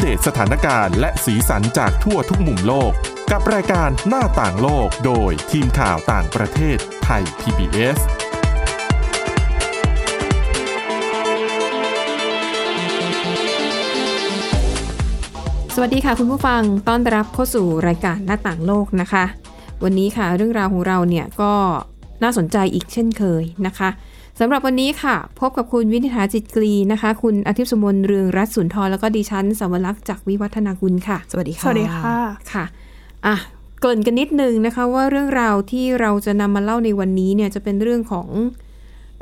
เดตสถานการณ์และสีสันจากทั่วทุกมุมโลก กับรายการหน้าต่างโลกโดยทีมข่าวต่างประเทศไทย PBS สวัสดีค่ะคุณผู้ฟังต้อนรับเข้าสู่รายการหน้าต่างโลกนะคะ วันนี้ค่ะเรื่องราวของเราเนี่ยก็น่าสนใจอีกเช่นเคยนะคะ สำหรับวันนี้ค่ะ พบกับคุณวินิษฐาจิตกรีนะคะ คุณอาทิตย์สมนเรืองรัตน์สุนทรแล้วก็ดิฉันสวรักษ์จากวิวัฒนากุลค่ะ สวัสดีค่ะ สวัสดีค่ะค่ะอะเกรินกันนิดนึงนะคะว่าเรื่องราวที่เราจะนำมาเล่าในวันนี้เนี่ยจะเป็นเรื่องของ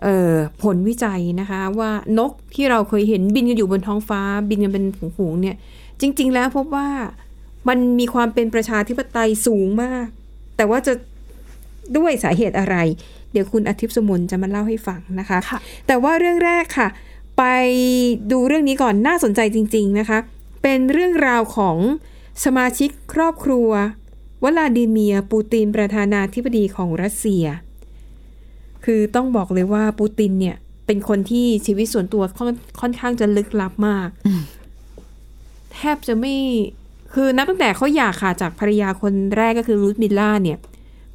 เออผลวิจัยนะคะว่านกที่เราเคยเห็นบินกันอยู่บนท้องฟ้า บินกันเป็นฝูงๆเนี่ย จริง ๆ แล้วพบว่ามันมีความเป็นประชาธิปไตยสูงมาก แต่ว่าจะด้วยสาเหตุอะไร เดี๋ยวคุณอาทิตย์สมุนจะมาเล่าให้ฟังนะคะค่ะแต่ว่าเรื่องแรกค่ะ ไปดูเรื่องนี้ก่อนน่าสนใจจริง ๆนะคะ เป็นเรื่องราวของสมาชิกครอบครัววลาดิเมียร์ปูตินประธานาธิบดีของรัสเซีย คือต้องบอกเลยว่าปูตินเนี่ย เป็นคนที่ชีวิตส่วนตัวค่อนค่อนข้างจะลึกลับมากแทบจะไม่คือนับตั้งแต่เขาหย่าขาดจากภรรยาคนแรกก็คือรูธมิลล่าเนี่ย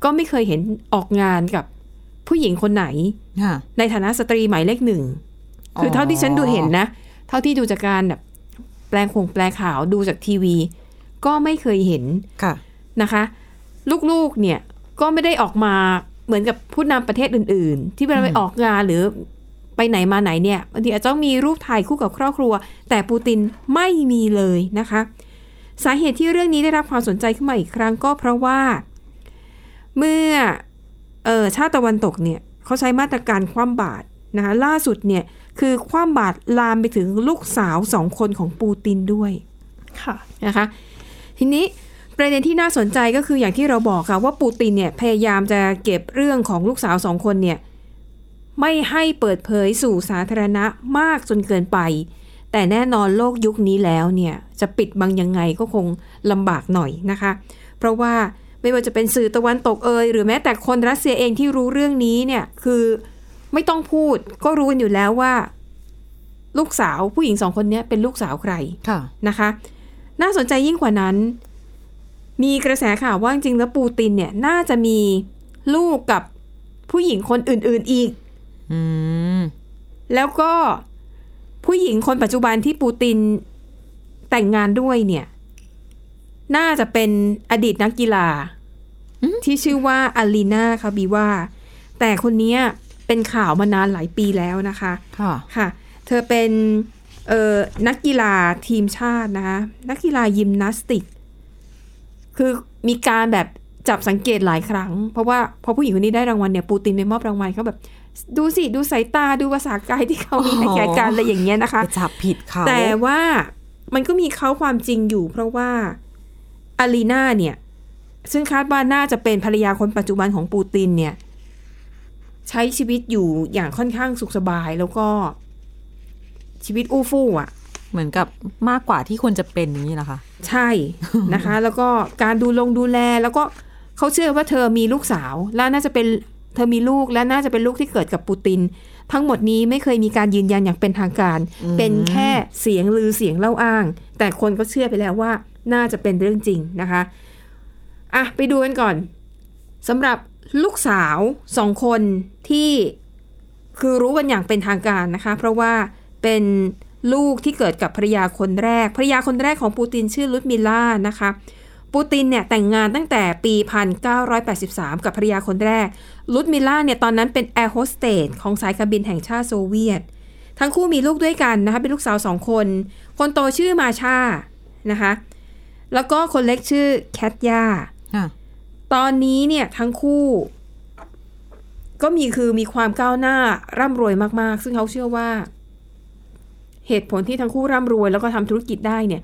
ก็ไม่เคยเห็นออกงานกับ ผู้หญิงคนไหนค่ะในฐานะสตรีหมายเลขหนึ่ง คือเท่าที่ฉันดูเห็นนะ เท่าที่ดูจากการแบบแปลงคงแปลข่าวดูจากทีวี ก็ไม่เคยเห็นค่ะนะคะ ลูกๆเนี่ยก็ไม่ได้ออกมาเหมือนกับผู้นำประเทศอื่น ๆ ที่เวลาไปออกงานหรือไปไหนมาไหนเนี่ยบางทีอาจจะต้องมีรูปถ่ายคู่กับครอบครัว แต่ปูตินไม่มีเลยนะคะ สาเหตุที่เรื่องนี้ได้รับความสนใจขึ้นมาอีกครั้งก็เพราะว่า เมื่อ เออชาติตะวันตกเนี่ยเขาใช้มาตรการคว่ำบาตรนะคะล่าสุดเนี่ยคือคว่ำบาตรลามไปถึงลูกสาวสองคนของปูตินด้วยค่ะนะคะทีนี้ประเด็นที่น่าสนใจก็คืออย่างที่เราบอกค่ะว่าปูตินเนี่ยพยายามจะเก็บเรื่องของลูกสาวสองคนเนี่ยไม่ให้เปิดเผยสู่สาธารณะมากจนเกินไป แต่แน่นอนโลกยุคนี้แล้วเนี่ยจะปิดบังยังไงก็คงลำบากหน่อยนะคะ เพราะว่า ไม่ว่าจะเป็นสื่อตะวันตกเอยหรือแม้แต่คนรัสเซียเองที่รู้เรื่องนี้เนี่ยคือไม่ต้องพูดก็รู้กันอยู่แล้วว่า ลูกสาวผู้หญิงสองคนเนี้ยเป็นลูกสาวใครค่ะนะคะ น่าสนใจยิ่งกว่านั้น มีกระแสข่าวว่าจริงๆแล้วปูตินเนี่ย น่าจะมีลูกกับผู้หญิงคนอื่น ๆอีกอืมแล้วก็ผู้หญิงคนปัจจุบันที่ปูตินแต่งงานด้วยเนี่ย น่าจะเป็นอดีตนักกีฬา ที่ชื่อว่าอาลีนาคาบีว่า แต่คนเนี้ยเป็นข่าวมานานหลายปีแล้วนะคะค่ะค่ะ เธอเป็นเอ่อนักกีฬาทีมชาตินะคะ นักกีฬายิมนาสติก คือมีการแบบจับสังเกตหลายครั้ง เพราะว่าพอผู้หญิงคนนี้ได้รางวัลเนี่ยปูตินไปมอบรางวัลเขาแบบดูสิ ดูสายตาดูภาษากายที่เขามีให้แก่กันอะไรอย่างเงี้ยนะคะไปจับผิดเขาแต่ว่ามันก็มีเขาความจริงอยู่ เพราะว่า อารีนาเนี่ยซึ่งคาดว่าน่าจะเป็นภรรยาคนปัจจุบันของปูตินเนี่ยใช้ชีวิตอยู่อย่างค่อนข้างสุขสบายแล้วก็ชีวิตอู้ฟู่อะ เหมือนกับมากกว่าที่ควรจะเป็นอย่างนี้นะคะ ใช่นะคะ แล้วก็การดูลงดูแลแล้วก็เขาเชื่อว่าเธอมีลูกสาว และน่าจะเป็นเธอมีลูกและน่าจะเป็นลูกที่เกิดกับปูติน ทั้งหมดนี้ไม่เคยมีการยืนยันอย่างเป็นทางการ เป็นแค่เสียงลือเสียงเล่าอ้าง แต่คนก็เชื่อไปแล้วว่า น่าจะเป็นเรื่องจริงนะคะอะไปดูกันก่อนสำหรับลูกสาวสองคนที่คือรู้กันอย่างเป็นทางการนะคะ เพราะว่าเป็นลูกที่เกิดกับภรรยาคนแรกภรรยาคนแรกของปูตินชื่อลุดมิลล่านะคะปูตินเนี่ยแต่งงานตั้งแต่ปี 1983 กับภรรยาคนแรก ลุดมิลล่าเนี่ยตอนนั้นเป็นแอร์โฮสเตสของสายการบินแห่งชาติโซเวียต ทั้งคู่มีลูกด้วยกันนะคะเป็นลูกสาวสองคน คนโตชื่อมาชานะคะ แล้วก็คนเล็กชื่อแคทย่าค่ะตอนนี้เนี่ยทั้งคู่ ก็มีคือมีความก้าวหน้าร่ำรวยมากๆ ซึ่งเขาเชื่อว่า เหตุผลที่ทั้งคู่ร่ำรวย แล้วก็ทำธุรกิจได้เนี่ย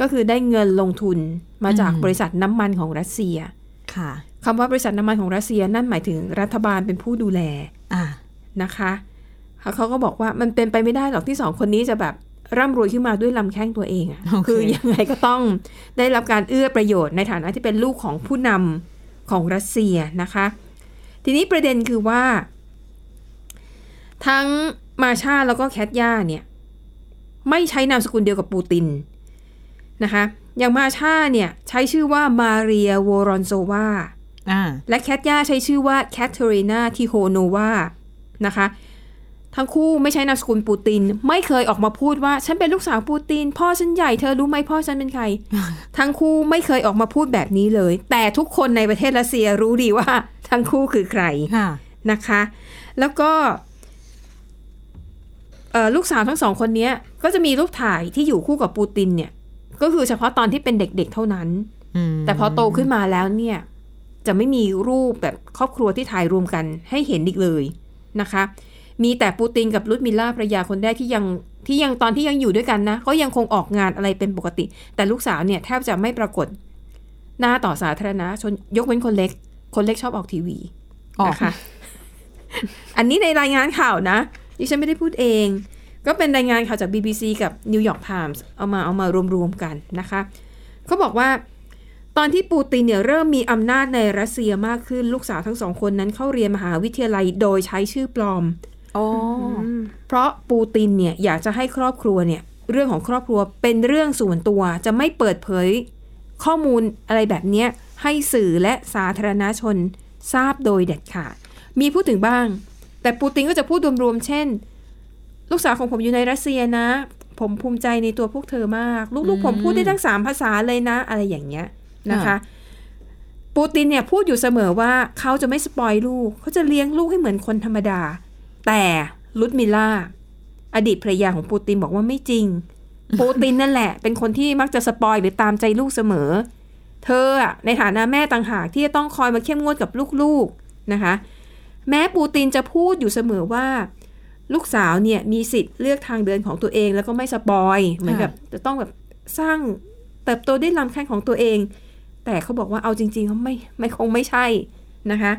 ก็คือได้เงินลงทุนมาจากอืมบริษัทน้ำมันของรัสเซีย ค่ะคำว่าบริษัทน้ำมันของรัสเซียนั่นหมายถึงรัฐบาลเป็นผู้ดูแลอ่านะคะเขาก็บอกว่ามันเป็นไปไม่ได้หรอกที่สองคนนี้จะแบบ ร่ำรวยขึ้นมาด้วยลำแข้งตัวเองอะโอเคคือยังไงก็ต้องได้รับการเอื้อประโยชน์ในฐานะที่เป็นลูกของผู้นำของรัสเซียนะคะ ทีนี้ประเด็นคือว่า ทั้งมาชาแล้วก็แคทย่าเนี่ย ไม่ใช้นามสกุลเดียวกับปูตินนะคะ อย่างมาชาเนี่ย ใช้ชื่อว่ามาเรีย วอรอนโซวาอ่าและแคทย่าใช้ชื่อว่าแคทเธอรีนาทิโฮโนวานะคะ ทั้งคู่ไม่ใช้นามสกุลปูติน ไม่เคยออกมาพูดว่า ฉันเป็นลูกสาวปูติน พ่อฉันใหญ่เธอรู้ไหมพ่อฉันเป็นใคร ทั้งคู่ไม่เคยออกมาพูดแบบนี้เลย แต่ทุกคนในประเทศรัสเซียรู้ดีว่า ทั้งคู่คือใครค่ะนะคะ แล้วก็เอ่อลูกสาวทั้งสองคนเนี้ยก็จะมีรูปถ่ายที่อยู่คู่กับปูตินเนี่ย ก็คือเฉพาะตอนที่เป็นเด็กๆเท่านั้นอืมแต่พอโตขึ้นมาแล้วเนี่ย จะไม่มีรูปแบบครอบครัวที่ถ่ายรวมกันให้เห็นอีกเลยนะคะ มีแต่ปูตินกับลุดมิลล่าภรรยาคนแรกที่ยังที่ยังตอนที่ยังอยู่ด้วยกันนะก็ยังคงออกงานอะไรเป็นปกติ แต่ลูกสาวเนี่ยแทบจะไม่ปรากฏ หน้าต่อสาธารณะชนยกเว้นคนเล็ก คนเล็กชอบออกทีวีออกนะคะอันนี้ในรายงานข่าวนะดิฉันไม่ได้พูดเอง ก็เป็นรายงานข่าวจาก BBC กับ New York Times เอามาเอามารวมๆกันนะคะเขาบอกว่าตอนที่ปูตินเนี่ยเริ่มมีอำนาจในรัสเซียมากขึ้นลูกสาวทั้งสองคนนั้นเข้าเรียนมหาวิทยาลัยโดยใช้ชื่อปลอมอ๋อ เพราะปูตินเนี่ยอยากจะให้ครอบครัวเนี่ยเรื่องของครอบครัวเป็นเรื่องส่วนตัวจะไม่เปิดเผยข้อมูลอะไรแบบเนี้ยให้สื่อและสาธารณชนทราบโดยเด็ดขาด มีพูดถึงบ้าง แต่ปูตินก็จะพูดรวมๆเช่น ลูกสาวของผมอยู่ในรัสเซียนะ ผมภูมิใจในตัวพวกเธอมาก ลูกๆผมพูดได้ทั้งสามภาษาเลยนะ อะไรอย่างเงี้ยนะคะ ปูตินเนี่ยพูดอยู่เสมอว่าเขาจะไม่สปอยลูกเขาจะเลี้ยงลูกให้เหมือนคนธรรมดา แต่ลุดมิลล่าอดีตภรรยาของปูตินบอกว่าไม่จริง ปูตินนั่นแหละ เป็นคนที่มักจะ spoil หรือตามใจลูกเสมอ เธออะในฐานะแม่ต่างหากที่จะต้องคอยมาเข้มงวดกับลูกๆนะคะ แม้ปูตินจะพูดอยู่เสมอว่า ลูกสาวเนี่ยมีสิทธิ์เลือกทางเดินของตัวเองแล้วก็ไม่ spoil เหมือนแบบจะต้องแบบสร้างเติบโตด้วยลำแข้งของตัวเอง แต่เขาบอกว่าเอาจริงๆเขาไม่ไม่คงไม่ใช่นะคะ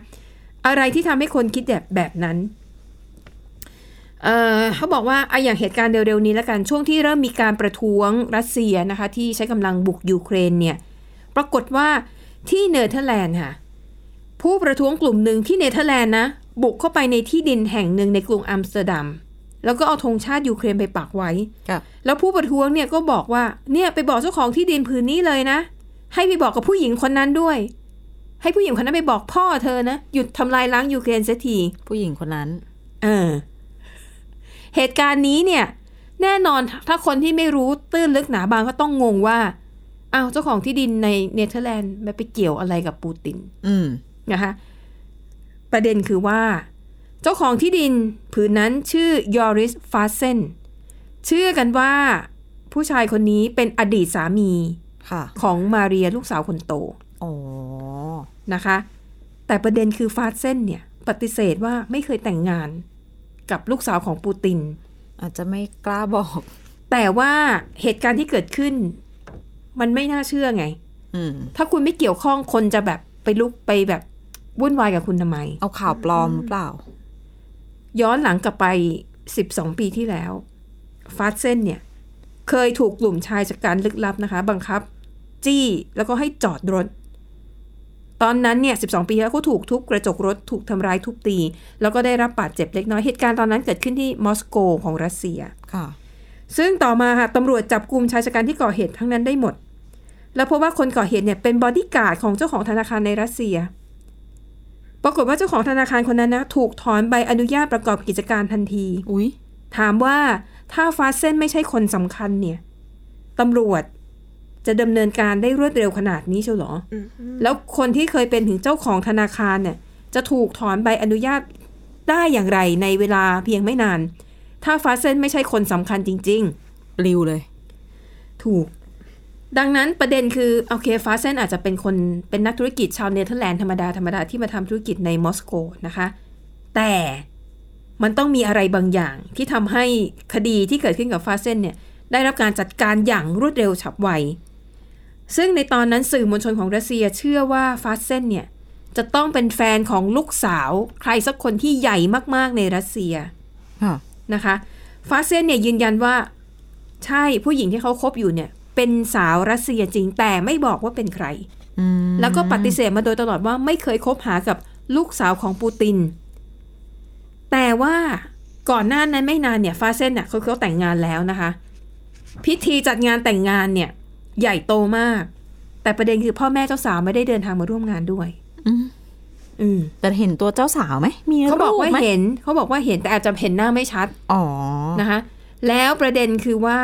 อะไรที่ทำให้คนคิดแบบแบบนั้น เอ่อเขาบอกว่าอะอย่างเหตุการณ์เร็วๆนี้แล้วกันช่วงที่เริ่มมีการประท้วงรัสเซียนะคะ ที่ใช้กำลังบุกยูเครนเนี่ย ปรากฏว่าที่เนเธอร์แลนด์ค่ะ ผู้ประท้วงกลุ่มหนึ่งที่เนเธอร์แลนด์นะบุกเข้าไปในที่ดินแห่งหนึ่งในกรุงอัมสเตอร์ดัมแล้วก็เอาธงชาติยูเครนไปปักไว้ค่ะแล้วผู้ประท้วงเนี่ยก็บอกว่าเนี่ยไปบอกเจ้าของที่ดินผืนนี้เลยนะ ให้ไปบอกกับผู้หญิงคนนั้นด้วย ให้ผู้หญิงคนนั้นไปบอกพ่อเธอนะหยุดทำลายล้างยูเครนเสียทีผู้หญิงคนนั้น เออ เหตุการณ์นี้เนี่ยแน่นอนถ้าคนที่ไม่รู้ตื้นลึกหนาบางก็ต้องงงว่าอ้าวเจ้าของที่ดินในเนเธอร์แลนด์มันไปเกี่ยวอะไรกับปูติน อืมนะคะประเด็นคือว่า เจ้าของที่ดินผืนนั้นชื่อยอริสฟาสเซนเชื่อกันว่า ผู้ชายคนนี้เป็นอดีตสามีค่ะของมาเรียลูกสาวคนโตอ๋อนะคะ แต่ประเด็นคือฟาเซนเนี่ย ปฏิเสธว่าไม่เคยแต่งงาน กับลูกสาวของปูติน อาจจะไม่กล้าบอก แต่ว่าเหตุการณ์ที่เกิดขึ้น มันไม่น่าเชื่อไงอืมถ้าคุณไม่เกี่ยวข้องคนจะแบบไปลุกไปแบบวุ่นวายกับคุณทำไม เอาข่าวปลอมหรือเปล่า ย้อนหลังกลับไป12ปีที่แล้ว ฟาสเซนเนี่ย เคยถูกกลุ่มชายฉกรรจ์ลึกลับนะคะ บังคับ จี้แล้วก็ให้จอดรถ ตอนนั้นเนี่ย 12 ปีแล้วก็ถูกทุบกระจกรถถูกทำร้ายทุบตี แล้วก็ได้รับบาดเจ็บเล็กน้อย เหตุการณ์ตอนนั้นเกิดขึ้นที่มอสโกของรัสเซีย ค่ะ ซึ่งต่อมาค่ะตำรวจจับกลุ่มชายฉกรรจ์ที่ก่อเหตุตอนนั้นได้หมด แล้วพบว่าคนก่อเหตุเนี่ยเป็นบอดี้การ์ดของเจ้าของธนาคารในรัสเซีย ปรากฏว่าเจ้าของธนาคารคนนั้นนะถูกถอนใบอนุญาตประกอบกิจการทันที อุ๊ยถามว่าถ้าฟาสเซนไม่ใช่คนสำคัญเนี่ยตำรวจ จะดำเนินการได้รวดเร็วขนาดนี้เชียวเหรออแล้วคนที่เคยเป็นถึงเจ้าของธนาคารเนี่ย จะถูกถอนใบอนุญาตได้อย่างไรในเวลาเพียงไม่นาน ถ้าฟาสเซนไม่ใช่คนสำคัญจริง ๆ ปลิวเลย ถูก ดังนั้นประเด็นคือ โอเคฟาเซนอาจจะเป็นคนเป็นนักธุรกิจชาวเนเธอร์แลนด์ธรรมดา ธรรมดาที่มาทำธุรกิจในมอสโกนะคะ แต่มันต้องมีอะไรบางอย่างที่ทำให้คดีที่เกิดขึ้นกับฟาเซนเนี่ยได้รับการจัดการอย่างรวดเร็วฉับไว ซึ่งในตอนนั้นสื่อมวลชนของรัสเซียเชื่อว่าฟาเซนเนี่ยจะต้องเป็นแฟนของลูกสาว ใครสักคนที่ใหญ่มากๆในรัสเซียค่ะนะคะฟาเซนเนี่ยยืนยันว่าใช่ผู้หญิงที่เขาคบอยู่เนี่ย เป็นสาวรัสเซียจริงแต่ไม่บอกว่าเป็นใครอืมแล้วก็ปฏิเสธมาโดยตลอดว่าไม่เคยคบหากับลูกสาวของปูติน แต่ว่าก่อนหน้านั้นไม่นานเนี่ยฟาเซนเนี่ยเขาเขาแต่งงานแล้วนะคะ พิธีจัดงานแต่งงานเนี่ย ใหญ่โตมาก แต่ประเด็นคือพ่อแม่เจ้าสาวไม่ได้เดินทางมาร่วมงานด้วย อืมอืมแต่เห็นตัวเจ้าสาวไหมมีเขาบอกว่ารูปไหมเห็น เขาบอกว่าเห็นแต่อาจจะเห็นหน้าไม่ชัด อ๋อ นะคะ แล้วประเด็นคือว่า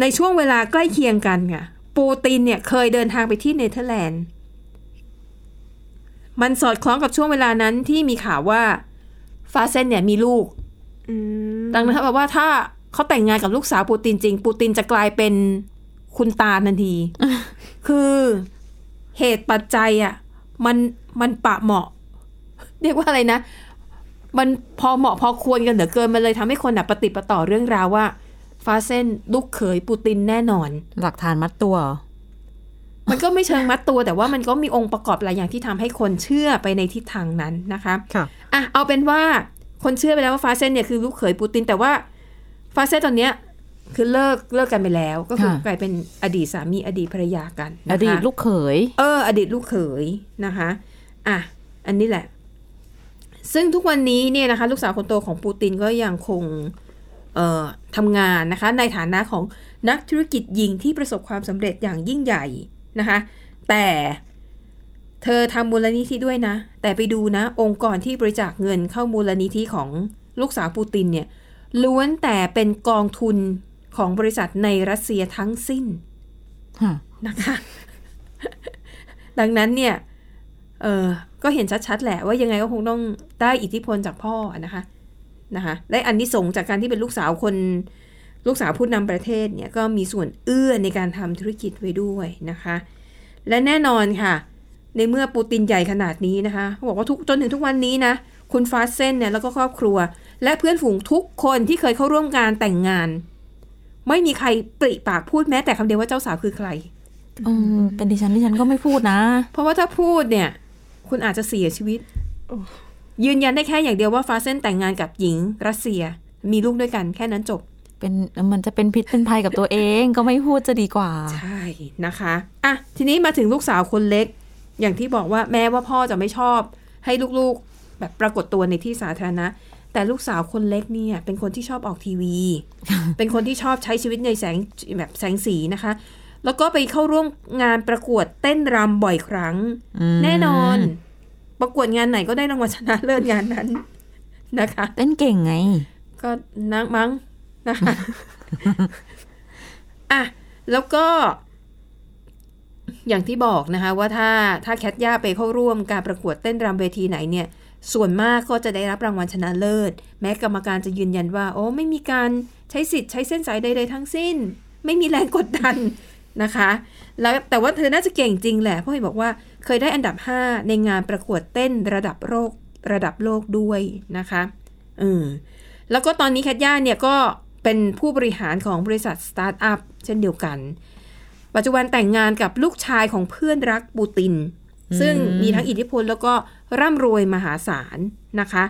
ในช่วงเวลาใกล้เคียงกันค่ะปูตินเนี่ยเคยเดินทางไปที่เนเธอร์แลนด์มันสอดคล้องกับช่วงเวลานั้นที่มีข่าวว่าฟาเซนเนี่ยมีลูกอืมดังนั้นเขาบอกว่าถ้าเขาแต่งงานกับลูกสาวปูตินจริง ปูตินจะกลายเป็น คุณตาทันที คือเหตุปัจจัยอะ มันมันปะเหมาะ เรียกว่าอะไรนะ มันพอเหมาะพอควรกันเหลือเกิน มันเลยทำให้คนอะปฏิดปะต่อเรื่องราวว่า ฟาเซนลูกเขยปูตินแน่นอน หลักฐานมัดตัวเหรอมันก็ไม่เชิงมัดตัว แต่ว่ามันก็มีองค์ประกอบหลายอย่างที่ทำให้คนเชื่อไปในทิศทางนั้นนะคะค่ะอะเอาเป็นว่าคนเชื่อไปแล้วว่าฟาเซนเนี่ยคือลูกเขยปูติน แต่ว่าฟาเซนตอนเนี้ย คือเลิกเลิกกันไปแล้ว ก็คือค่ะกลายเป็นอดีตสามีอดีตภรรยากันอนะคะดีตลูกเขย เออ อดีตลูกเขยนะคะอะอันนี้แหละ ซึ่งทุกวันนี้เนี่ยนะคะ ลูกสาวคนโตของปูตินก็ยังคงเอ่อทำงานนะคะ ในฐานะของนักธุรกิจหญิงที่ประสบความสำเร็จอย่างยิ่งใหญ่นะคะ แต่เธอทำมูลนิธิด้วยนะ แต่ไปดูนะ องค์กรที่บริจาคเงินเข้ามูลนิธิของลูกสาวปูตินเนี่ยล้วนแต่เป็นกองทุน ของบริษัทในรัสเซียทั้งสิ้นค่ะนะคะ ดังนั้นเนี่ย เออก็เห็นชัดๆ แหละว่ายังไงก็คงต้องได้อิทธิพลจากพ่อนะคะนะคะได้อันนี้ส่งส์จากการที่เป็นลูกสาวคนลูกสาวผู้นำประเทศเนี่ยก็มีส่วนเอื้อในการทำธุรกิจไว้ด้วยนะคะ และแน่นอนค่ะ ในเมื่อปูตินใหญ่ขนาดนี้นะคะเขาบอกว่าทุกจนถึงทุกวันนี้นะ คุณฟาสเซนเนี่ยแล้วก็ครอบครัว และเพื่อนฝูงทุกคนที่เคยเข้าร่วมการแต่งงาน ไม่มีใครปริปากพูดแม้แต่คำเดียวว่าเจ้าสาวคือใครอืมเป็นดิฉันดิฉันก็ไม่พูดนะ เพราะว่าถ้าพูดเนี่ย คุณอาจจะเสียชีวิต ยืนยันได้แค่อย่างเดียวว่าฟาเซนแต่งงานกับหญิงรัสเซีย มีลูกด้วยกันแค่นั้นจบ เป็นมันจะเป็นพิษเป็นภัยกับตัวเองก็ไม่พูดจะดีกว่า ใช่นะคะอะทีนี้มาถึงลูกสาวคนเล็ก อย่างที่บอกว่าแม้ว่าพ่อจะไม่ชอบ ให้ลูกๆ แบบปรากฏตัวในที่สาธารณะ แต่ลูกสาวคนเล็กเนี่ย เป็นคนที่ชอบออกทีวี เป็นคนที่ชอบใช้ชีวิตในแสงแบบแสงสีนะคะ แล้วก็ไปเข้าร่วมงานประกวดเต้นรำบ่อยครั้งอืมแน่นอน ประกวดงานไหนก็ได้รางวัลชนะเลิศงานนั้นนะคะ เต้นเก่งไง ก็นักมั้งนะคะอะแล้วก็ อย่างที่บอกนะคะ ว่าถ้าถ้าแคทย่าไปเข้าร่วมการประกวดเต้นรำเวทีไหนเนี่ย ส่วนมากก็จะได้รับรางวัลชนะเลิศ แม้กรรมการจะยืนยันว่า โอ้ไม่มีการใช้สิทธิ์ใช้เส้นสายใดๆทั้งสิ้น ไม่มีแรงกดดันนะคะ แล้วแต่ว่าเธอน่าจะเก่งจริงแหละเพราะเห็นบอกว่าเคยได้อันดับ 5 ในงานประกวดเต้นระดับโลกระดับโลกด้วยนะคะอืมแล้วก็ตอนนี้แคทย่าเนี่ยก็เป็นผู้บริหารของบริษัทสตาร์ทอัพเช่นเดียวกัน ปัจจุบันแต่งงานกับลูกชายของเพื่อนรักปูติน ซึ่งมีทั้งอิทธิพลแล้วก็ร่ำรวยมหาศาลนะคะ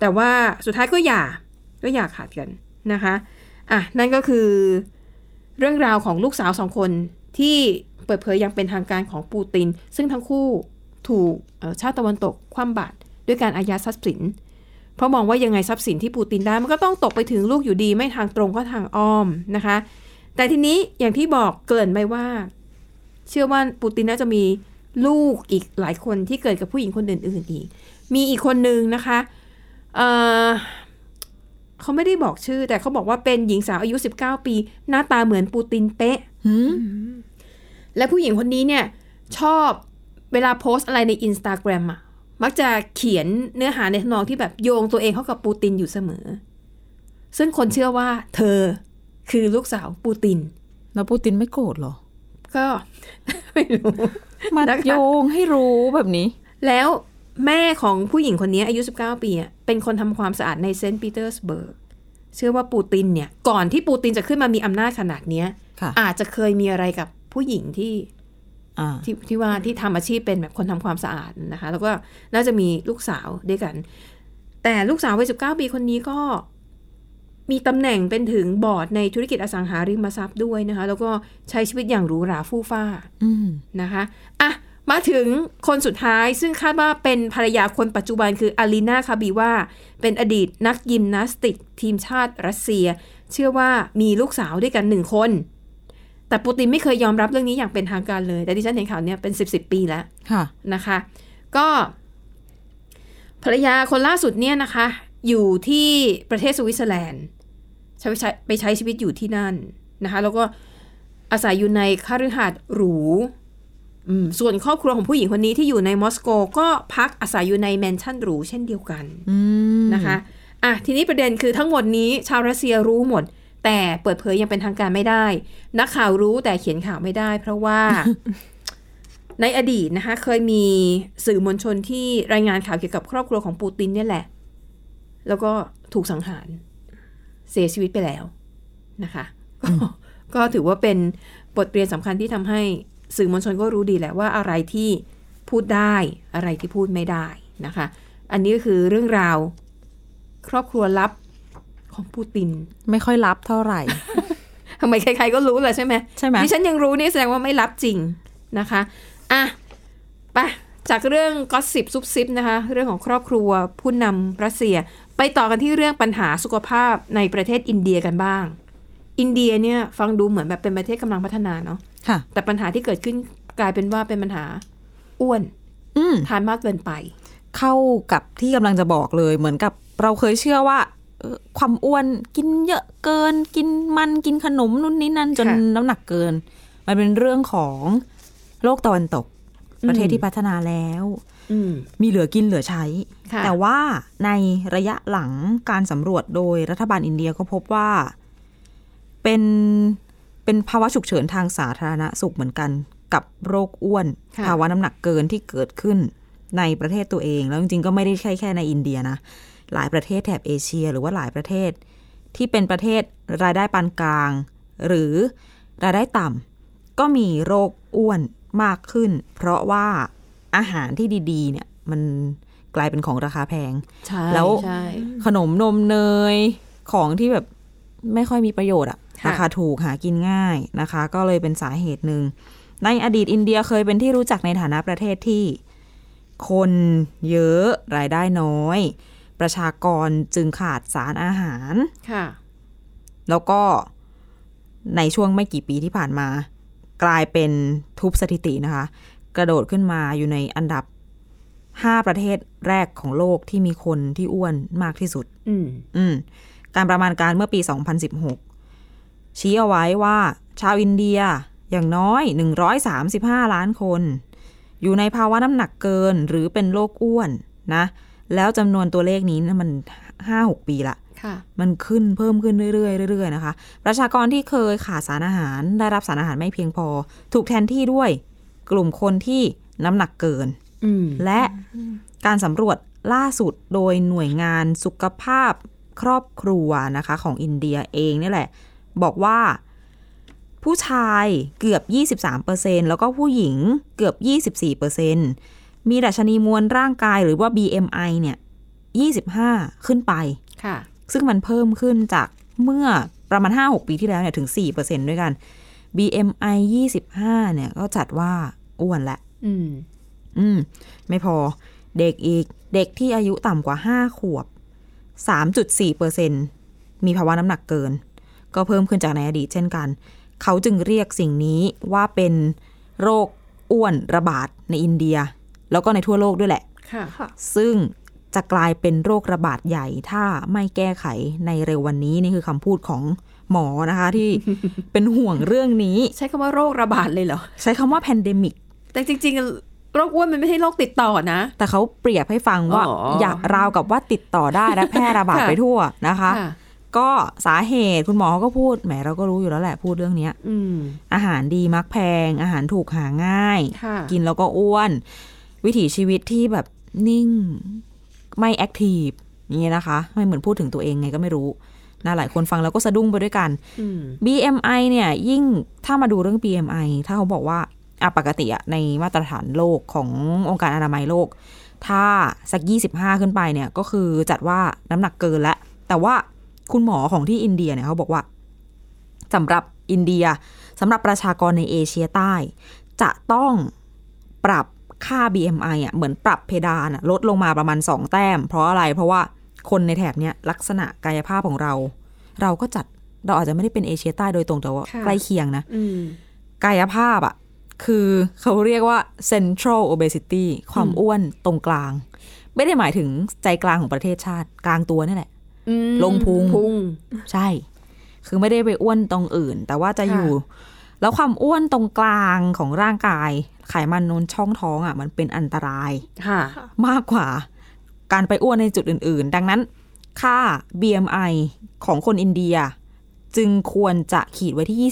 แต่ว่าสุดท้ายก็อย่าก็อย่าขาดกันนะคะอะนั่นก็คือเรื่องราวของลูกสาวสองคนที่เปิดเผยอย่างเป็นทางการของปูติน ซึ่งทั้งคู่ถูกชาติตะวันตกคว่ำบาตรด้วยการอายัดทรัพย์สิน เพราะมองว่ายังไงทรัพย์สินที่ปูตินได้มันก็ต้องตกไปถึงลูกอยู่ดีไม่ทางตรงก็ทางอ้อมนะคะ แต่ทีนี้อย่างที่บอกเกินไปว่า เชื่อว่าปูตินน่าจะมี ลูกอีกหลายคนที่เกิดกับผู้หญิงคนอื่นๆอีก มีอีกคนนึงนะคะเอ่อเขาไม่ได้บอกชื่อ แต่เขาบอกว่าเป็นหญิงสาวอายุ 19 ปี หน้าตาเหมือนปูตินเป๊ะหืมและผู้หญิงคนนี้เนี่ย ชอบเวลาโพสต์อะไรในอินสตาแกรมอะมักจะเขียนเนื้อหาในทำนองที่แบบโยงตัวเองเข้ากับปูตินอยู่เสมอ ซึ่งคนเชื่อว่า เธอคือลูกสาวปูติน แล้วปูตินไม่โกรธเหรอ ก็ไม่รู้มานะคะโยงให้รู้แบบนี้ แล้วแม่ของผู้หญิงคนนี้อายุ 19 ปีอะเป็นคนทำความสะอาดในเซนต์ปีเตอร์สเบิร์กเชื่อว่าปูตินเนี่ย ก่อนที่ปูตินจะขึ้นมามีอำนาจขนาดเนี้ยค่ะอาจจะเคยมีอะไรกับผู้หญิงที่อ่าที่ที่ว่าที่ทำอาชีพเป็นแบบคนทำความสะอาดนะคะ แล้วก็น่าจะมีลูกสาวด้วยกัน แต่ลูกสาววัย19ปีคนนี้ก็ มีตำแหน่งเป็นถึงบอร์ดในธุรกิจอสังหาริมทรัพย์ด้วยนะคะ แล้วก็ใช้ชีวิตอย่างหรูหราฟู่ฟ้าอืมนะคะอะมาถึงคนสุดท้ายซึ่งคาดว่าเป็นภรรยาคนปัจจุบันคืออาลีนาคาบีว่า เป็นอดีตนักยิมนาสติก ทีมชาติรัสเซีย เชื่อว่ามีลูกสาวด้วยกันหนึ่งคน แต่ปูตินไม่เคยยอมรับเรื่องนี้อย่างเป็นทางการเลย แต่ดิฉันเห็นข่าวเนี้ยเป็นสิบสิบปีแล้วค่ะนะคะ ก็ ภรรยาคนล่าสุดเนี่ยนะคะ อยู่ที่ประเทศสวิตเซอร์แลนด์ ใช้ไปใช้ไปใช้ชีวิตอยู่ที่นั่นนะคะ แล้วก็อาศัยอยู่ในคฤหาสน์หรูอืมส่วนครอบครัวของผู้หญิงคนนี้ที่อยู่ในมอสโกก็พักอาศัยอยู่ในแมนชั่นหรูเช่นเดียวกันอืมนะคะอะทีนี้ประเด็นคือทั้งหมดนี้ชาวรัสเซียรู้หมด แต่เปิดเผยยังเป็นทางการไม่ได้ นักข่าวรู้แต่เขียนข่าวไม่ได้ เพราะว่าในอดีตนะคะ เคยมีสื่อมวลชนที่รายงานข่าวเกี่ยวกับครอบครัวของปูตินเนี่ยแหละ แล้วก็ถูกสังหาร เสียชีวิตไปแล้วนะคะก็ก็ถือว่าเป็นบทเรียนสำคัญที่ทำให้สื่อมวลชนก็รู้ดีแหละว่าอะไรที่พูดได้อะไรที่พูดไม่ได้นะคะ อันนี้ก็คือเรื่องราว ครอบครัวลับของปูติน ไม่ค่อยรับเท่าไหร่ทำไมใครๆก็รู้เลยใช่ไหมใช่ไหมดิฉันยังรู้นี่แสดงว่าไม่รับจริงนะคะอะไปจากเรื่องก็สิบซุบซิบนะคะ เรื่องของครอบครัวผู้นำรัสเซีย ไปต่อกันที่เรื่องปัญหาสุขภาพในประเทศอินเดียกันบ้าง อินเดียเนี่ยฟังดูเหมือนแบบเป็นประเทศกำลังพัฒนาเนาะค่ะแต่ปัญหาที่เกิดขึ้นกลายเป็นว่าเป็นปัญหาอ้วนอืมทานมากเกินไป เข้ากับที่กำลังจะบอกเลย เหมือนกับเราเคยเชื่อว่าเอ่อความอ้วนกินเยอะเกิน กินมันกินขนมนู่นนี่นั่นจนค่ะน้ำหนักเกิน มันเป็นเรื่องของโลกตะวันตก ประเทศที่พัฒนาแล้วอืมมีเหลือกินเหลือใช้ค่ะ แต่ว่าในระยะหลังการสำรวจโดยรัฐบาลอินเดียก็พบว่าเป็นเป็นภาวะฉุกเฉินทางสาธารณสุขเหมือนกันกับโรคอ้วนค่ะภาวะน้ำหนักเกินที่เกิดขึ้นในประเทศตัวเอง แล้วจริงๆก็ไม่ได้ใช่แค่ในอินเดียนะ หลายประเทศแถบเอเชีย หรือว่าหลายประเทศ ที่เป็นประเทศรายได้ปานกลาง หรือรายได้ต่ำก็มีโรคอ้วนมากขึ้น เพราะว่าอาหารที่ดีๆเนี่ยมัน กลายเป็นของราคาแพงใช่แล้วใช่ขนมนมเนยของที่แบบไม่ค่อยมีประโยชน์อะค่ะราคาถูกหากินง่ายนะคะ ก็เลยเป็นสาเหตุหนึ่ง ในอดีตอินเดียเคยเป็นที่รู้จักในฐานะประเทศที่ คนเยอะรายได้น้อย ประชากรจึงขาดสารอาหารค่ะ แล้วก็ในช่วงไม่กี่ปีที่ผ่านมา กลายเป็นทุบสถิตินะคะ กระโดดขึ้นมาอยู่ในอันดับ 5ประเทศแรกของโลกที่มีคนที่อ้วนมากที่สุด อืม อืม การประมาณการเมื่อปี 2016 ชี้เอาไว้ว่า ชาวอินเดียอย่างน้อย 135 ล้านคน อยู่ในภาวะน้ำหนักเกินหรือเป็นโรคอ้วนนะ แล้วจำนวนตัวเลขนี้นะมัน 5-6 ปีละค่ะมันขึ้นเพิ่มขึ้นเรื่อยๆเรื่อยๆนะคะ ประชากรที่เคยขาดสารอาหารได้รับสารอาหารไม่เพียงพอ ถูกแทนที่ด้วย กลุ่มคนที่น้ำหนักเกินอืม และการสำรวจล่าสุดโดยหน่วยงานสุขภาพครอบครัวนะคะ ของอินเดียเองนี่แหละ บอกว่า ผู้ชายเกือบ 23%แล้วก็ผู้หญิงเกือบ 24%มีดัชนีมวลร่างกายหรือว่า BMI เนี่ย 25 ขึ้นไปค่ะ ซึ่งมันเพิ่มขึ้นจากเมื่อประมาณ 5-6 ปีที่แล้วเนี่ยถึง 4%ด้วยกัน BMI 25 เนี่ยก็จัดว่าอ้วนแหละ อืมอืม ไม่พอ เด็กอีก เด็กที่อายุต่ำกว่า5ขวบ3.4%มีภาวะน้ำหนักเกิน ก็เพิ่มขึ้นจากในอดีตเช่นกัน เขาจึงเรียกสิ่งนี้ว่าเป็นโรคอ้วนระบาดในอินเดีย แล้วก็ในทั่วโลกด้วยแหละ ค่ะ ซึ่งจะกลายเป็นโรคระบาดใหญ่ ถ้าไม่แก้ไขในเร็ววันนี้นี่คือคำพูดของหมอนะคะ ที่เป็นห่วงเรื่องนี้ ใช้คำว่าโรคระบาดเลยเหรอ ใช้คำว่า pandemic แต่จริงๆโรคอ้วนมันไม่ใช่โรคติดต่อนะ แต่เขาเปรียบให้ฟังว่าอ๋อออย่าราวกับว่าติดต่อได้และแพร่ระบาดค่ะไปทั่วนะคะค่ะก็สาเหตุคุณหมอเขาก็พูดแหมเราก็รู้อยู่แล้วแหละพูดเรื่องเนี้ยอืมอาหารดีมักแพง อาหารถูกหาง่ายค่ะกินแล้วก็อ้วน วิถีชีวิตที่แบบนิ่งไม่ active นี่นะคะ ไม่เหมือนพูดถึงตัวเองไงก็ไม่รู้นะหลายคนฟังแล้วก็สะดุ้งไปด้วยกันอืม BMI เนี่ย ยิ่งถ้ามาดูเรื่อง BMI ถ้าเขาบอกว่า อะปกติอะในมาตรฐานโลกขององค์การอนามัยโลก ถ้าสัก 25 ขึ้นไปเนี่ยก็คือจัดว่าน้ำหนักเกินแล้วแต่ว่าคุณหมอของที่อินเดียเนี่ยเขาบอกว่าสำหรับอินเดียสำหรับประชากรในเอเชียใต้ จะต้องปรับค่า BMI อะเหมือนปรับเพดานอะลดลงมาประมาณ 2 แต้ม เพราะอะไรเพราะว่าคนในแถบเนี้ยลักษณะกายภาพของเรา เราก็จัดเราอาจจะไม่ได้เป็นเอเชียใต้โดยตรงแต่ว่าค่ะใกล้เคียงนะอืมกายภาพอะ คือเขาเรียกว่า central obesity ความอ้วนตรงกลาง ไม่ได้หมายถึงใจกลางของประเทศชาติกลางตัวนี่แหละอืมลงพุงพุง ใช่ คือไม่ได้ไปอ้วนตรงอื่น แต่ว่าจะค่ะอยู่ แล้วความอ้วนตรงกลางของร่างกาย ไขมันนนช่องท้องอะมันเป็นอันตรายค่ะมากกว่า การไปอ้วนในจุดอื่น ๆ ดังนั้น ค่า BMI ของคนอินเดีย จึงควรจะขีดไว้ที่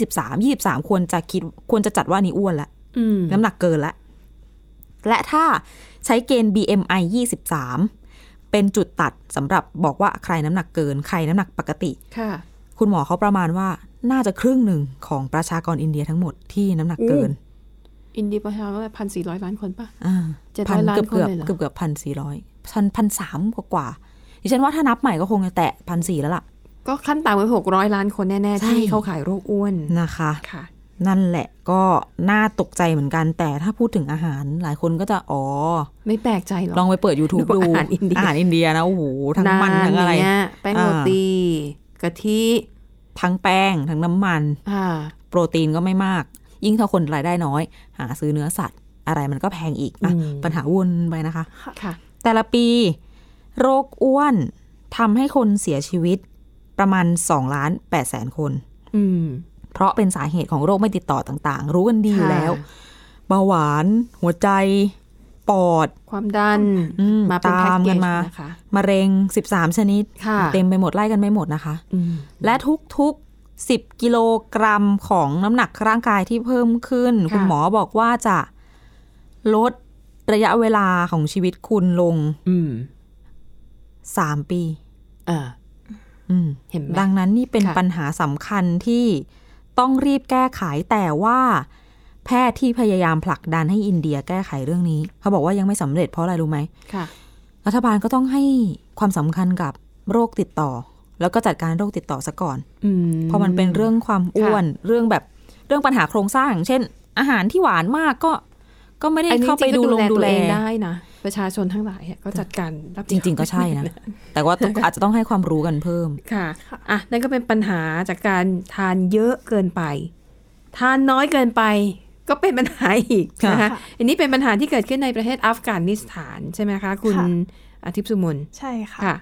23 23 ควรจะคิด ควรจะจัดว่านี่อ้วนแล้วอืม น้ำหนักเกินแล้วและถ้าใช้เกณฑ์ BMI 23 เป็นจุดตัดสำหรับบอกว่าใครน้ำหนักเกิน ใครน้ำหนักปกติค่ะ คุณหมอเขาประมาณว่าน่าจะครึ่งหนึ่งของประชากรอินเดียทั้งหมดที่น้ำหนักเกิน อินเดียประชากรพันสี่ร้อยล้านคนป่ะอ่าเจ็ดพัร้อยล้านเกือบคนเกือบเลยเหรอเกือบเกือบพันสี่ร้อยพันพันสามกว่ากว่าดิฉันว่าถ้านับใหม่ก็คงจะแตะพันสี่แล้วล่ะ ก็ขั้นต่ำไว้หกร้อยล้านคนแน่ใช่ๆ ที่เขาขายโรคอ้วนนะคะค่ะ นั่นแหละก็น่าตกใจเหมือนกันแต่ถ้าพูดถึงอาหารหลายคนก็จะอ๋อ ไม่แปลกใจหรอกลองไปเปิด YouTube ดูดูอาหารอินเดียอาหารอินเดียนะโอ้โหทั้งมันทั้งอะไรเนี้ยแป้งโรตีกะทิทั้งแป้งทั้งน้ำมันอ่าโปรตีนก็ไม่มาก ยิ่งถ้าคนรายได้น้อย หาซื้อเนื้อสัตว์ อะไรมันก็แพงอีกอะอืมปัญหาวนไปนะคะค่ะ แต่ละปี โรคอ้วนทำให้คนเสียชีวิตประมาณ2ล้าน8แสนคน อืม เพราะเป็นสาเหตุของโรคไม่ติดต่อต่าง ๆ รู้กันดีอยู่แล้วค่ะเบาหวาน หัวใจ ปอด ความดันอืมมาเป็นตาแพ็กมเกกันจมานะคะมะเร็ง13ชนิดค่ะเต็มไปหมดไล่กันไม่หมดนะคะอืมและทุกๆ10กิโลกรัมของน้ำหนักร่างกายที่เพิ่มขึ้นค่ะคุณหมอบอกว่าจะลดระยะเวลาของชีวิตคุณลงอืม3ปีอ่าอืมเห็นไหมดังนั้นนี่เป็นค่ะปัญหาสำคัญที่ ต้องรีบแก้ไขแต่ว่าแพทย์ที่พยายามผลักดันให้อินเดียแก้ไขเรื่องนี้ เขาบอกว่ายังไม่สำเร็จเพราะอะไรรู้ไหมค่ะ รัฐบาลก็ต้องให้ความสำคัญกับโรคติดต่อ แล้วก็จัดการโรคติดต่อซะก่อนอืมเพราะมันเป็นเรื่องความอ้วน เรื่องแบบเรื่องปัญหาโครงสร้างอย่างเช่น อาหารที่หวานมากก็ ก็ไม่ได้อันนี้เข้าไปจริงๆดูก็ลงดูตัวแลเองได้นะ ประชาชนทั้งหลายอะก็จัดการรับผิจดชอบริง ๆ ก็ใช่นะ แต่ว่าต้องอาจจะต้องให้ความรู้กันเพิ่มค่ะอะนั่นก็เป็นปัญหาจากการทานเยอะเกินไป ทานน้อยเกินไปก็เป็นปัญหาอีกค่ะนะคะอันนี้เป็นปัญหาที่เกิดขึ้นในประเทศอัฟกานิสถานใช่ไหมคะคุณค่ะอาทิตย์สุมนใช่ค่ะค่ะ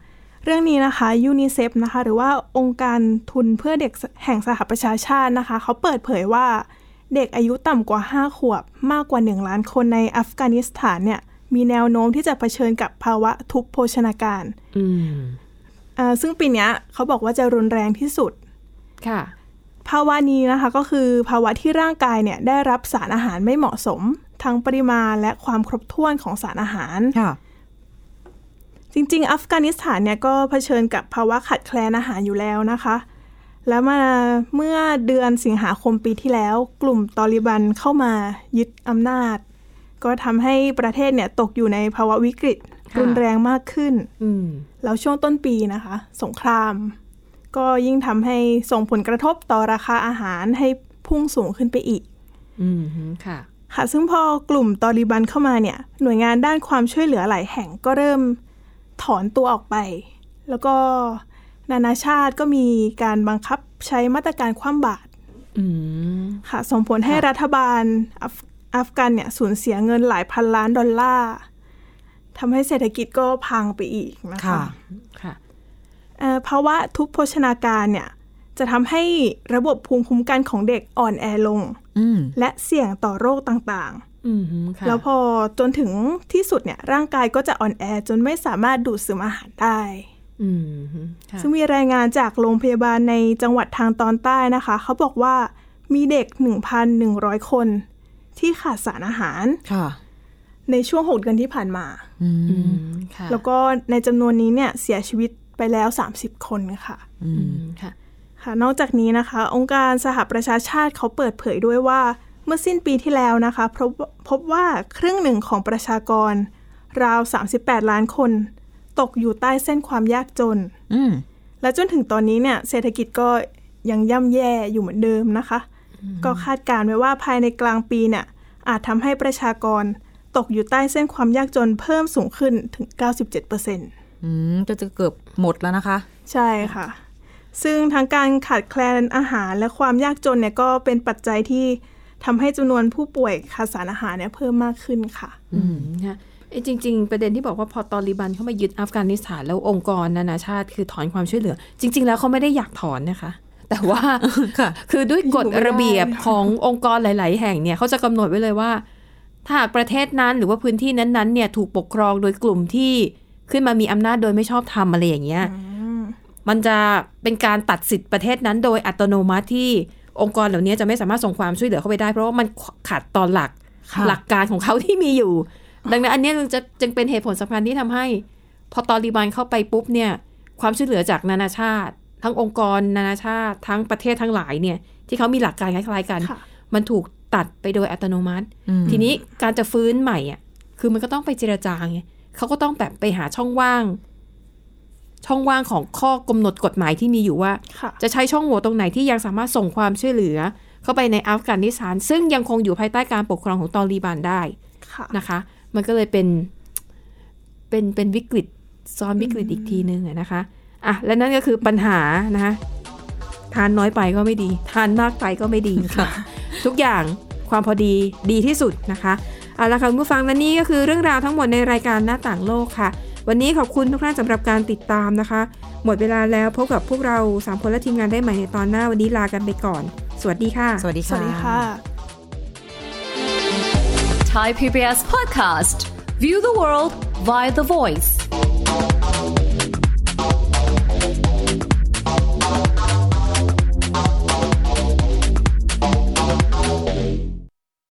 เรื่องนี้นะคะยูนิเซฟนะคะ หรือว่าองค์การทุนเพื่อเด็กแห่งสหประชาชาตินะคะ เขาเปิดเผยว่าเด็กอายุต่ำกว่า 5 ขวบมากกว่า 1 ล้านคนในอัฟกานิสถานเนี่ย มีแนวโน้มที่จะเผชิญกับภาวะทุพโภชนาการอืมอ่าซึ่งปีเนี้ยเขาบอกว่าจะรุนแรงที่สุด ค่ะ ภาวะนี้นะคะก็คือภาวะที่ร่างกายเนี่ยได้รับสารอาหารไม่เหมาะสม ทั้งปริมาณและความครบถ้วนของสารอาหาร ค่ะ จริง ๆ อัฟกานิสถานเนี่ยก็เผชิญกับภาวะขาดแคลนอาหารอยู่แล้วนะคะ แล้วมาเมื่อเดือนสิงหาคมปีที่แล้ว กลุ่มตอริบันเข้ามายึดอำนาจ ก็ทำให้ประเทศเนี่ยตกอยู่ในภาวะวิกฤตค่ะรุนแรงมากขึ้นอืมแล้วช่วงต้นปีนะคะ สงคราม ก็ยิ่งทำให้ส่งผลกระทบต่อราคาอาหารให้พุ่งสูงขึ้นไปอีกอืมค่ะ ค่ะ ซึ่งพอกลุ่มตอริบันเข้ามาเนี่ย หน่วยงานด้านความช่วยเหลือหลายแห่งก็เริ่มถอนตัวออกไป แล้วก็นานาชาติก็มีการบังคับใช้มาตรการคว่ำบาตรอืมค่ะ ส่งผลให้ค่ะรัฐบาล อัฟอัฟกันเนี่ยสูญเสียเงินหลายพันล้านดอลลาร์ทำให้เศรษฐกิจก็พังไปอีกนะคะค่ะค่ะเอ่อภาวะทุพโภชนาการเนี่ยจะทำให้ระบบภูมิคุ้มกันของเด็กอ่อนแอลงอืมและเสี่ยงต่อโรคต่างๆอืมค่ะแล้วพอจนถึงที่สุดเนี่ยร่างกายก็จะอ่อนแอจนไม่สามารถดูดซึมอาหารได้อืมค่ะซึ่งมีรายงานจากโรงพยาบาลในจังหวัดทางตอนใต้นะคะ เขาบอกว่ามีเด็ก 1,100 คน ที่ขาดสารอาหารค่ะในช่วง6เดือนที่ผ่านมาอืมอืมค่ะแล้วก็ในจำนวนนี้เนี่ยเสียชีวิตไปแล้ว30คนค่ะอือืมมค่ะค่ะ นอกจากนี้นะคะ องค์การสหประชาชาติเขาเปิดเผยด้วยว่าเมื่อสิ้นปีที่แล้วนะคะพบพบว่าครึ่งหนึ่งของประชากร ราว 38 ล้านคน ตกอยู่ใต้เส้นความยากจนอืมและจนถึงตอนนี้เนี่ยเศรษฐกิจก็ยังย่ำแย่อยู่เหมือนเดิมนะคะ ก็คาดการณ์ไว้ว่าภายในกลางปีเนี่ยอาจทำให้ประชากรตกอยู่ใต้เส้นความยากจนเพิ่มสูงขึ้นถึง 97%อืมก็จะเกือบหมดแล้วนะคะ ใช่ค่ะ ซึ่งทั้งการขาดแคลนอาหารและความยากจนเนี่ยก็เป็นปัจจัยที่ทำให้จำนวนผู้ป่วยขาดสารอาหารเนี่ยเพิ่มมากขึ้นค่ะ อืมนะไอ้จริง ๆ ประเด็นที่บอกว่าพอตอริบันเข้ามายึดอัฟกานิสถานแล้วองค์กรนานาชาติ คือถอนความช่วยเหลือ จริง ๆ แล้วเขาไม่ได้อยากถอนนะคะ แต่ว่าค่ะคือด้วยกฎอยู่ไม่ได้ระเบียบขององค์กรหลาย ๆ แห่งเนี่ยเขาจะกำหนดไว้เลยว่า ถ้าหากประเทศนั้นหรือว่าพื้นที่นั้น ๆ เนี่ยถูกปกครองโดยกลุ่มที่ขึ้นมามีอำนาจโดยไม่ชอบธรรมอะไรอย่างเงี้ยมันจะเป็นการตัดสิทธิ์ประเทศนั้นโดยอัตโนมัติที่องค์กรเหล่านี้จะไม่สามารถส่งความช่วยเหลือเข้าไปได้ เพราะว่ามันขัดต่อหลักค่ะหลักการของเขาที่มีอยู่ ดังนั้นอันเนี้ยจึงจะจึงเป็นเหตุผลสำคัญที่ทำให้ พอตอริบันเข้าไปปุ๊บเนี่ย ความช่วยเหลือจากนานาชาติ ทั้งองค์กรนานาชาติทั้งประเทศทั้งหลายเนี่ย ที่เขามีหลักการคล้ายๆกันค่ะมันถูกตัดไปโดยอัตโนมัติ ทีนี้การจะฟื้นใหม่อะคือมันก็ต้องไปเจรจาไงเขาก็ต้องแบบไปหาช่องว่าง ช่องว่างของข้อกำหนดกฎหมายที่มีอยู่ว่าค่ะจะใช้ช่องโหว่ตรงไหนที่ยังสามารถส่งความช่วยเหลือ เข้าไปในอัฟกานิสถานซึ่งยังคงอยู่ภายใต้การปกครองของตอริบันได้ค่ะนะคะ มันก็เลยเป็นเป็นเป็นวิกฤตซ้อนวิกฤตอีกทีนึงอะนะคะ อะและนั่นก็คือปัญหานะคะทานน้อยไปก็ไม่ดี ทานมากไปก็ไม่ดีค่ะ ทุกอย่างความพอดีดีที่สุดนะคะเอาละค่ะคุณผู้ฟังและนี่ก็คือเรื่องราวทั้งหมดในรายการหน้าต่างโลกค่ะ วันนี้ขอบคุณทุกท่านสำหรับการติดตามนะคะ หมดเวลาแล้วพบกับพวกเราสามคนและทีมงานได้ใหม่ในตอนหน้าวันนี้ลากันไปก่อน สวัสดีค่ะ สวัสดีสค่ะวัสดีค่ะ Thai PBS podcast. View the world via the voice.